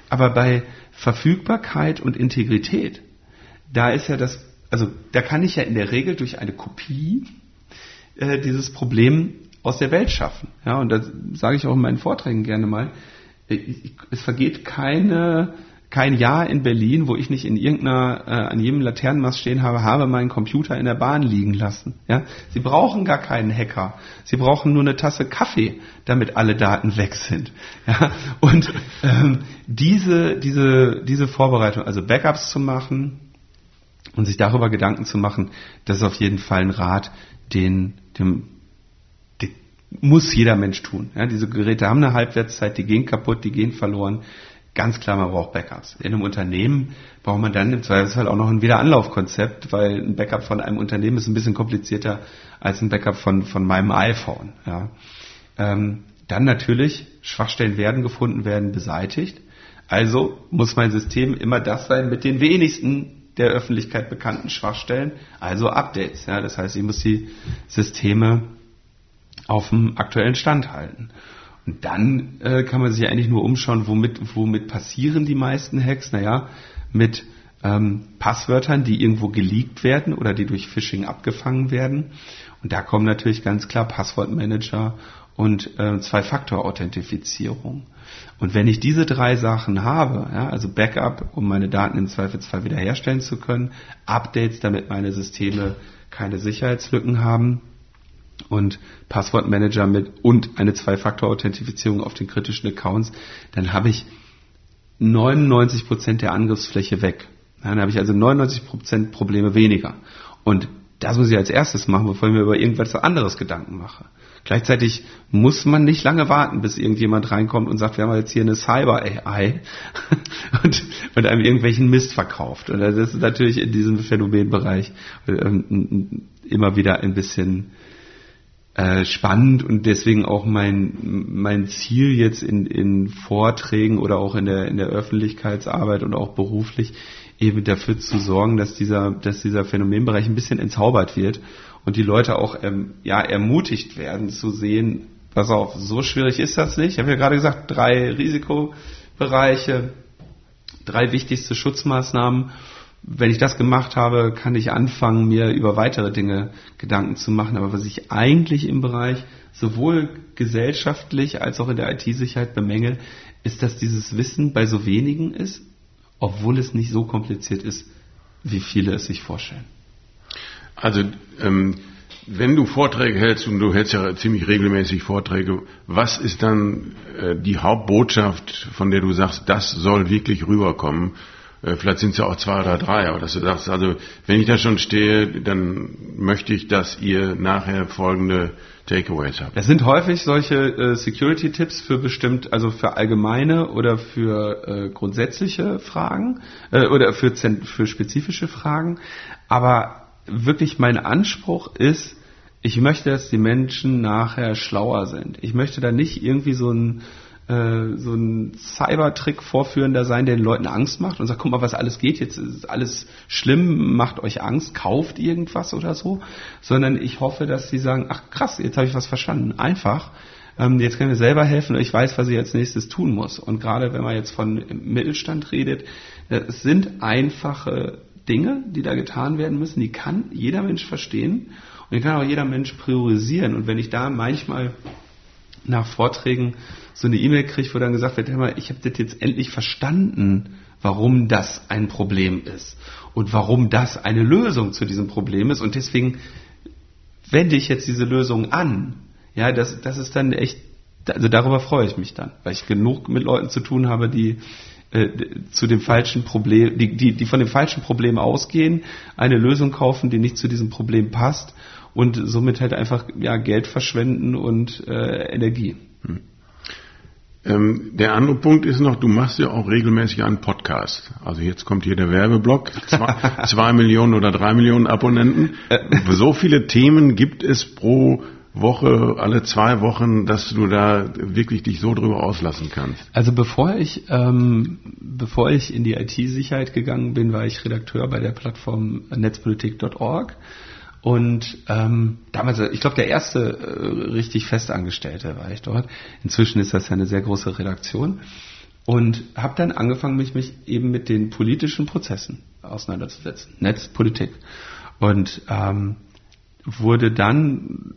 Aber bei Verfügbarkeit und Integrität, da ist ja das, also da kann ich ja in der Regel durch eine Kopie äh, dieses Problem aus der Welt schaffen. Ja, und das sage ich auch in meinen Vorträgen gerne mal. Es vergeht keine kein Jahr in Berlin, wo ich nicht in irgendeiner, äh, an jedem Laternenmast stehen habe, habe meinen Computer in der Bahn liegen lassen. Ja? Sie brauchen gar keinen Hacker. Sie brauchen nur eine Tasse Kaffee, damit alle Daten weg sind. Ja? Und ähm, diese, diese, diese Vorbereitung, also Backups zu machen und sich darüber Gedanken zu machen, das ist auf jeden Fall ein Rat, den, dem muss jeder Mensch tun. Ja, diese Geräte haben eine Halbwertszeit, die gehen kaputt, die gehen verloren. Ganz klar, man braucht Backups. In einem Unternehmen braucht man dann im Zweifelsfall auch noch ein Wiederanlaufkonzept, weil ein Backup von einem Unternehmen ist ein bisschen komplizierter als ein Backup von, von meinem iPhone. Ja. Ähm, dann natürlich, Schwachstellen werden gefunden, werden beseitigt. Also muss mein System immer das sein mit den wenigsten der Öffentlichkeit bekannten Schwachstellen, also Updates. Ja. Das heißt, ich muss die Systeme auf dem aktuellen Stand halten. Und dann äh, kann man sich eigentlich nur umschauen, womit, womit passieren die meisten Hacks? Naja, mit ähm, Passwörtern, die irgendwo geleakt werden oder die durch Phishing abgefangen werden. Und da kommen natürlich ganz klar Passwortmanager und äh, Zwei-Faktor-Authentifizierung. Und wenn ich diese drei Sachen habe, ja, also Backup, um meine Daten im Zweifelsfall wiederherstellen zu können, Updates, damit meine Systeme keine Sicherheitslücken haben, und Passwortmanager mit und eine Zwei-Faktor-Authentifizierung auf den kritischen Accounts, dann habe ich 99% der Angriffsfläche weg. Dann habe ich also 99% Probleme weniger. Und das muss ich als erstes machen, bevor ich mir über irgendwas anderes Gedanken mache. Gleichzeitig muss man nicht lange warten, bis irgendjemand reinkommt und sagt, wir haben jetzt hier eine Cyber-AI und, und einem irgendwelchen Mist verkauft. Und das ist natürlich in diesem Phänomenbereich ähm, immer wieder ein bisschen äh, spannend und deswegen auch mein, mein Ziel jetzt in, in Vorträgen oder auch in der, in der Öffentlichkeitsarbeit und auch beruflich eben dafür zu sorgen, dass dieser, dass dieser Phänomenbereich ein bisschen entzaubert wird und die Leute auch ähm, ja, ermutigt werden zu sehen, pass auf, so schwierig ist das nicht. Ich habe ja gerade gesagt, drei Risikobereiche, drei wichtigste Schutzmaßnahmen wenn ich das gemacht habe, kann ich anfangen, mir über weitere Dinge Gedanken zu machen. Aber was ich eigentlich im Bereich sowohl gesellschaftlich als auch in der IT-Sicherheit bemängel, ist, dass dieses Wissen bei so wenigen ist, obwohl es nicht so kompliziert ist, wie viele es sich vorstellen. Also ähm, wenn du Vorträge hältst und du hältst ja ziemlich regelmäßig Vorträge, was ist dann äh, die Hauptbotschaft, von der du sagst, das soll wirklich rüberkommen? Äh, vielleicht sind es ja auch zwei oder drei, aber dass du sagst, also wenn ich da schon stehe, dann möchte ich, dass ihr nachher folgende Takeaways habt. Es sind häufig solche äh, Security-Tipps für bestimmt, also für allgemeine oder für äh, grundsätzliche Fragen äh, oder für, für spezifische Fragen. Aber wirklich mein Anspruch ist, ich möchte, dass die Menschen nachher schlauer sind. Ich möchte da nicht irgendwie so ein äh, so ein Cybertrick vorführender sein, der den Leuten Angst macht und sagt, guck mal, was alles geht, jetzt ist alles schlimm, macht euch Angst, kauft irgendwas oder so, sondern ich hoffe, dass sie sagen, ach krass, jetzt habe ich was verstanden, einfach. Ähm, jetzt können wir selber helfen und ich weiß, was ich als nächstes tun muss. Und gerade wenn man jetzt von Mittelstand redet, äh, es sind einfache Dinge, die da getan werden müssen, die kann jeder Mensch verstehen und die kann auch jeder Mensch priorisieren. Und wenn ich da manchmal nach Vorträgen so eine E-Mail kriege, wo dann gesagt wird, hör mal, ich habe das jetzt endlich verstanden, warum das ein Problem ist und warum das eine Lösung zu diesem Problem ist und deswegen wende ich jetzt diese Lösung an. Ja, das, das ist dann echt, also darüber freue ich mich dann, weil ich genug mit Leuten zu tun habe, die äh, zu dem falschen Problem, die, die, die von dem falschen Problem ausgehen, eine Lösung kaufen, die nicht zu diesem Problem passt und somit halt einfach ja, Geld verschwenden und äh, Energie. Hm. Ähm, der andere Punkt ist noch, du machst ja auch regelmäßig einen Podcast. Also jetzt kommt hier der Werbeblock. Zwei, zwei Millionen oder drei Millionen Abonnenten. So viele Themen gibt es pro Woche, alle zwei Wochen, dass du da wirklich dich so drüber auslassen kannst? Also bevor ich, ähm, bevor ich in die IT-Sicherheit gegangen bin, war ich Redakteur bei der Plattform netzpolitik.org. Und ähm, damals, ich glaube, der erste äh, richtig Festangestellte war ich dort. Inzwischen ist das ja eine sehr große Redaktion. Und habe dann angefangen, mich, mich eben mit den politischen Prozessen auseinanderzusetzen. Netzpolitik. Und ähm, wurde dann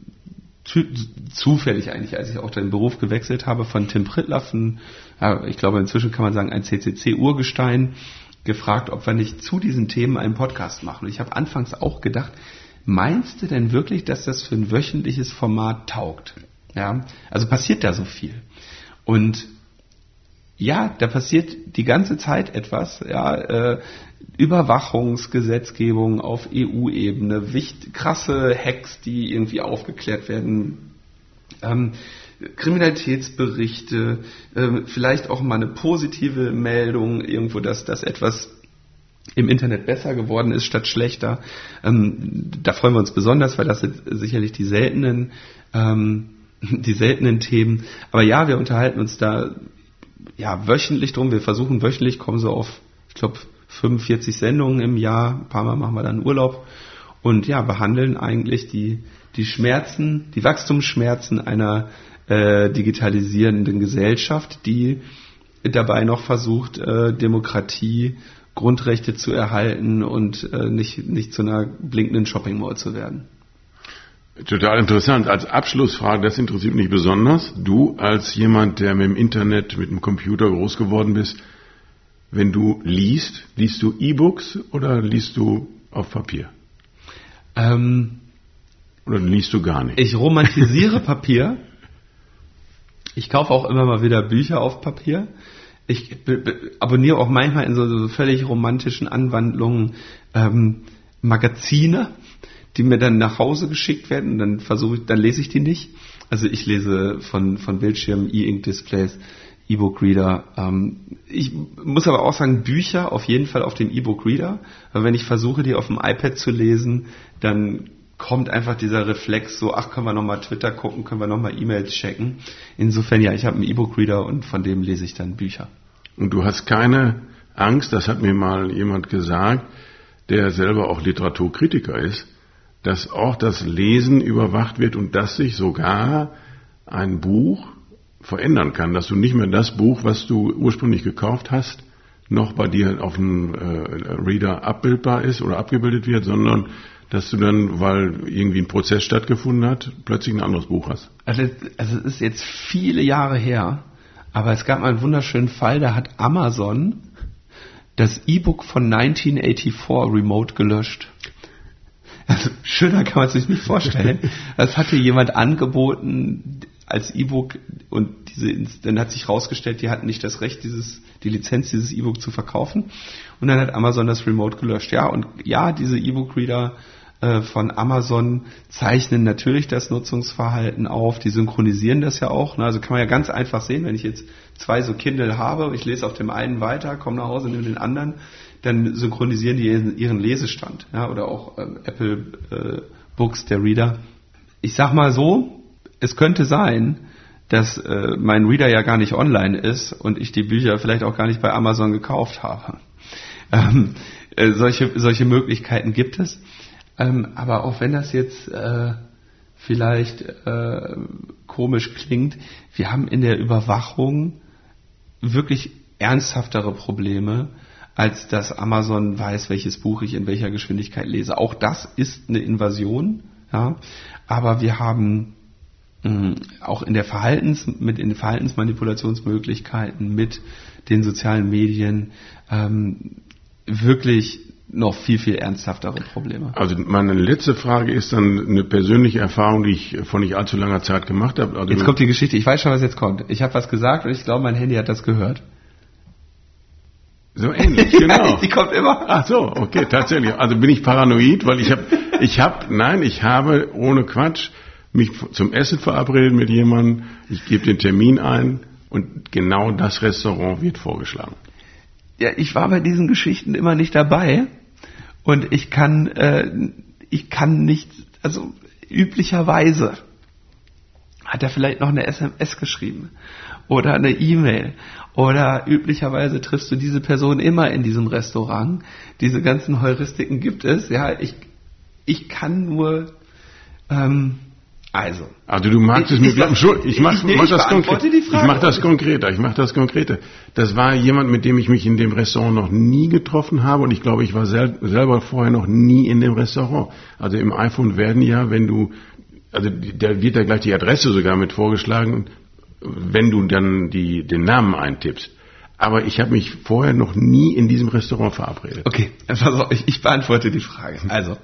zufällig eigentlich, als ich auch den Beruf gewechselt habe, von Tim Prittlaff, ich glaube inzwischen kann man sagen ein CCC-Urgestein, gefragt, ob wir nicht zu diesen Themen einen Podcast machen. Und ich habe anfangs auch gedacht, meinst du denn wirklich, dass das für ein wöchentliches Format taugt? Ja, also passiert da so viel. Und ja, da passiert die ganze Zeit etwas. Ja, äh, Überwachungsgesetzgebung auf EU-Ebene, krasse Hacks, die irgendwie aufgeklärt werden, ähm, Kriminalitätsberichte, äh, vielleicht auch mal eine positive Meldung irgendwo, dass das etwas im Internet besser geworden ist statt schlechter. Ähm, da freuen wir uns besonders, weil das sind sicherlich die seltenen, ähm, die seltenen Themen. Aber ja, wir unterhalten uns da ja wöchentlich drum. Wir versuchen wöchentlich, kommen so auf, ich glaube, 45 Sendungen im Jahr, ein paar Mal machen wir dann Urlaub und ja, behandeln eigentlich die, die Schmerzen, die Wachstumsschmerzen einer äh, digitalisierenden Gesellschaft, die dabei noch versucht, äh, Demokratie, Grundrechte zu erhalten und äh, nicht, nicht zu einer blinkenden Shopping Mall zu werden. Total interessant. Als Abschlussfrage, das interessiert mich besonders. Du als jemand, der mit dem Internet, mit dem Computer groß geworden bist, wenn du liest, liest du E-Books oder liest du auf Papier? Ähm, oder liest du gar nicht? Ich romantisiere Papier. Ich kaufe auch immer mal wieder Bücher auf Papier. Ich abonniere auch manchmal in so, so völlig romantischen Anwandlungen ähm, Magazine, die mir dann nach Hause geschickt werden. Dann versuche ich, dann lese ich die nicht. Also ich lese von von Bildschirmen, E-Ink-Displays E-Book-Reader. Ähm, ich muss aber auch sagen, Bücher auf jeden Fall auf den E-Book-Reader. Weil wenn ich versuche, die auf dem iPad zu lesen, dann kommt einfach dieser Reflex so, ach, können wir nochmal Twitter gucken, können wir nochmal E-Mails checken. Insofern, ja, ich habe einen E-Book-Reader und von dem lese ich dann Bücher. Und du hast keine Angst, das hat mir mal jemand gesagt, der selber auch Literaturkritiker ist, dass auch das Lesen überwacht wird und dass sich sogar ein Buch verändern kann, dass du nicht mehr das Buch, was du ursprünglich gekauft hast, noch bei dir auf dem äh, Reader abbildbar ist oder abgebildet wird, sondern dass du dann, weil irgendwie ein Prozess stattgefunden hat, plötzlich ein anderes Buch hast. Also, also es ist jetzt viele Jahre her, aber es gab mal einen wunderschönen Fall, da hat Amazon das E-Book von 1984 remote gelöscht. Also, schöner kann man sich nicht vorstellen. Das hatte jemand angeboten, als E-Book und diese, dann hat sich herausgestellt, die hatten nicht das Recht, dieses, die Lizenz dieses E-Book zu verkaufen. Und dann hat Amazon das Remote gelöscht. Ja, und ja, diese E-Book-Reader äh, von Amazon zeichnen natürlich das Nutzungsverhalten auf. Die synchronisieren das ja auch. Ne? Also kann man ja ganz einfach sehen, wenn ich jetzt zwei so Kindle habe, ich lese auf dem einen weiter, komme nach Hause, nehme den anderen, dann synchronisieren die ihren Lesestand. Ja? Oder auch ähm, Apple äh, Books, der Reader. Ich sag mal so, es könnte sein, dass äh, mein Reader ja gar nicht online ist und ich die Bücher vielleicht auch gar nicht bei Amazon gekauft habe. Ähm, äh, solche, solche Möglichkeiten gibt es. Ähm, aber auch wenn das jetzt äh, vielleicht äh, komisch klingt, wir haben in der Überwachung wirklich ernsthaftere Probleme, als dass Amazon weiß, welches Buch ich in welcher Geschwindigkeit lese. Auch das ist eine Invasion, ja. Aber wir haben Mm, auch in der Verhaltens, mit den Verhaltensmanipulationsmöglichkeiten, mit den sozialen Medien ähm, wirklich noch viel, viel ernsthaftere Probleme. Also meine letzte Frage ist dann eine persönliche Erfahrung, die ich vor nicht allzu langer Zeit gemacht habe. Also jetzt kommt die Geschichte, ich weiß schon, was jetzt kommt. Ich habe was gesagt und ich glaube, mein Handy hat das gehört. So ähnlich, genau. die kommt immer. Ach so, okay, tatsächlich. Also bin ich paranoid, weil ich habe, ich habe, nein, ich habe ohne Quatsch mich zum Essen verabredet mit jemandem, ich gebe den Termin ein Und genau das Restaurant wird vorgeschlagen. Ja, ich war bei diesen Geschichten immer nicht dabei und ich kann, äh, ich kann nicht, also üblicherweise hat er vielleicht noch eine SMS geschrieben oder eine E-Mail oder üblicherweise triffst du diese Person immer in diesem Restaurant. Diese ganzen Heuristiken gibt es. Ja, ich, ich kann nur ähm, also. Also du magst es mir glauben. Ich, ich mach, das konkret. Ich mach das konkreter. Ich mach das konkreter. Das war jemand, mit dem ich mich in dem Restaurant noch nie getroffen habe und ich glaube, ich war sel selber vorher noch nie in dem Restaurant. Also im iPhone werden ja, wenn du, also da wird da gleich die Adresse sogar mit vorgeschlagen, wenn du dann die, den Namen eintippst. Aber ich habe mich vorher noch nie in diesem Restaurant verabredet. Okay, also ich, ich beantworte die Frage. Also,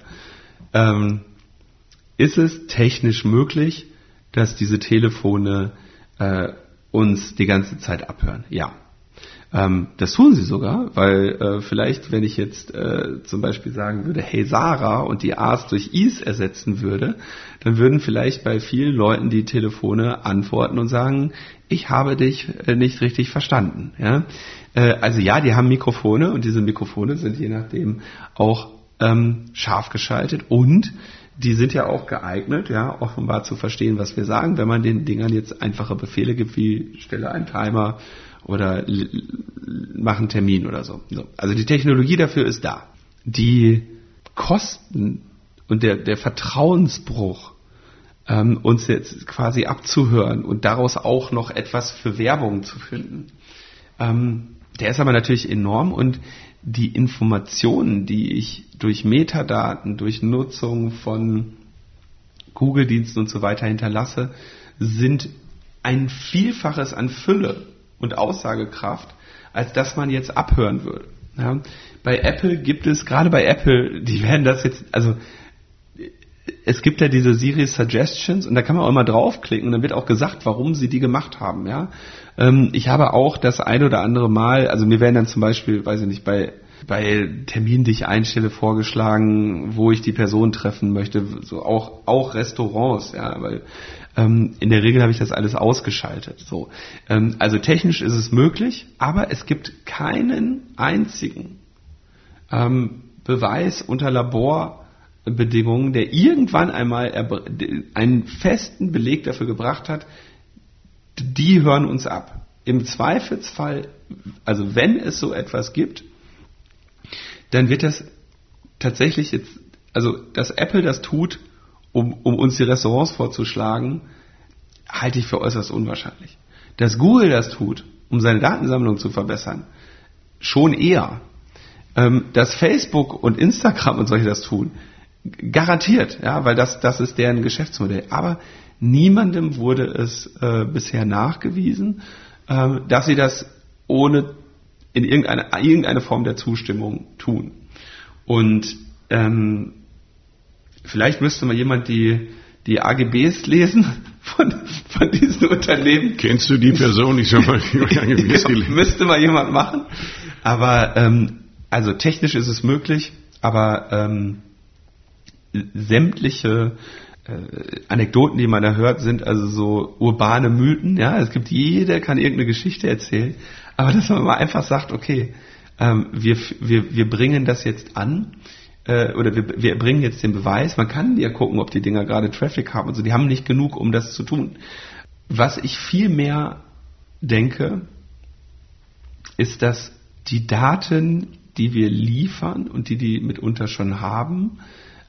ähm, ist es technisch möglich, dass diese Telefone äh, uns die ganze Zeit abhören? Ja. Ähm, das tun sie sogar, weil äh, vielleicht, wenn ich jetzt äh, zum Beispiel sagen würde, hey Sarah und die A's durch I's ersetzen würde, dann würden vielleicht bei vielen Leuten die Telefone antworten und sagen, ich habe dich äh, nicht richtig verstanden. Ja? Äh, also ja, die haben Mikrofone und diese Mikrofone sind je nachdem auch ähm, scharf geschaltet und die sind ja auch geeignet, ja, offenbar zu verstehen, was wir sagen, wenn man den Dingern jetzt einfache Befehle gibt, wie stelle einen Timer oder mach einen Termin oder so. Also die Technologie dafür ist da. Die Kosten und der, der Vertrauensbruch, ähm, uns jetzt quasi abzuhören und daraus auch noch etwas für Werbung zu finden, ähm, der ist aber natürlich enorm und die Informationen, die ich durch Metadaten, durch Nutzung von Google-Diensten und so weiter hinterlasse, sind ein Vielfaches an Fülle und Aussagekraft, als dass man jetzt abhören würde. Ja, bei Apple gibt es, gerade bei Apple, die werden das jetzt, also es gibt ja diese Siri Suggestions und da kann man auch immer draufklicken und dann wird auch gesagt, warum sie die gemacht haben. Ja, ähm, ich habe auch das ein oder andere Mal, also mir werden dann zum Beispiel, weiß ich nicht, bei bei Terminen, die ich einstelle, vorgeschlagen, wo ich die Person treffen möchte, so auch auch Restaurants, ja, weil ähm, in der Regel habe ich das alles ausgeschaltet. So, ähm, also technisch ist es möglich, aber es gibt keinen einzigen ähm, Beweis unter Laborbedingungen, der irgendwann einmal einen festen Beleg dafür gebracht hat, die hören uns ab. Im Zweifelsfall, also wenn es so etwas gibt, dann wird das tatsächlich jetzt, also dass Apple das tut, um, um uns die Restaurants vorzuschlagen, halte ich für äußerst unwahrscheinlich. Dass Google das tut, um seine Datensammlung zu verbessern, schon eher. Ähm, dass Facebook und Instagram und solche das tun, garantiert, ja, weil das, das ist deren Geschäftsmodell. Aber niemandem wurde es äh, bisher nachgewiesen, äh, dass sie das ohne in irgendeine, irgendeine Form der Zustimmung tun. Und ähm, vielleicht müsste mal jemand die, die AGBs lesen von, von diesen Unternehmen. Kennst du die Person? Ich schon mal die AGBs gelesen. Müsste mal jemand machen. Aber ähm, also technisch ist es möglich, aber ähm, sämtliche äh, Anekdoten, die man da hört, sind also so urbane Mythen. Ja, es gibt jeder kann irgendeine Geschichte erzählen, aber dass man mal einfach sagt, okay, ähm, wir, wir, wir bringen das jetzt an äh, oder wir, wir bringen jetzt den Beweis. Man kann ja gucken, ob die Dinger gerade Traffic haben und so. Die haben nicht genug, um das zu tun. Was ich viel mehr denke, ist, dass die Daten, die wir liefern und die die mitunter schon haben,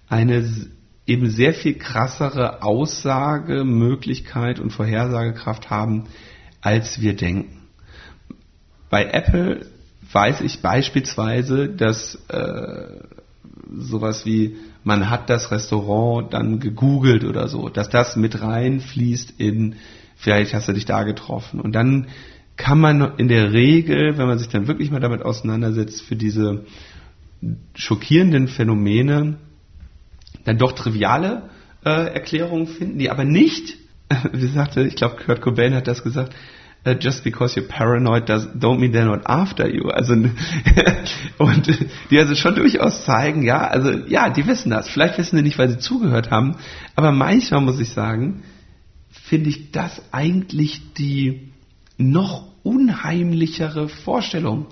eine eben sehr viel krassere Aussagemöglichkeit und Vorhersagekraft haben, als wir denken. Bei Apple weiß ich beispielsweise, dass äh, sowas wie man hat das Restaurant dann gegoogelt oder so, dass das mit reinfließt in vielleicht hast du dich da getroffen und dann kann man in der Regel, wenn man sich dann wirklich mal damit auseinandersetzt, für diese schockierenden Phänomene dann doch triviale äh, Erklärungen finden, die aber nicht, wie sagte, ich glaube, Kurt Cobain hat das gesagt, uh, just because you're paranoid does, don't mean they're not after you. Also und die also schon durchaus zeigen, ja, also ja, die wissen das. Vielleicht wissen sie nicht, weil sie zugehört haben, aber manchmal muss ich sagen, finde ich das eigentlich die noch unheimlichere Vorstellung,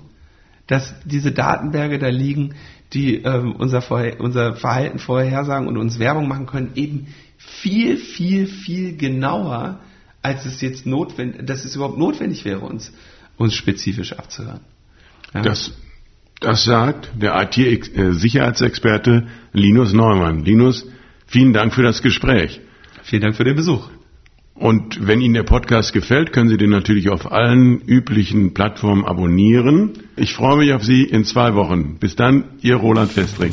dass diese Datenberge da liegen, die ähm, unser, unser Verhalten vorhersagen und uns Werbung machen können, eben viel, viel, viel genauer, als es jetzt notwendig, dass es überhaupt notwendig wäre, uns, uns spezifisch abzuhören. Ja. Das, das sagt der IT-Sicherheitsexperte Linus Neumann. Linus, vielen Dank für das Gespräch. Vielen Dank für den Besuch. Und wenn Ihnen der Podcast gefällt, können Sie den natürlich auf allen üblichen Plattformen abonnieren. Ich freue mich auf Sie in zwei Wochen. Bis dann, Ihr Roland Festring.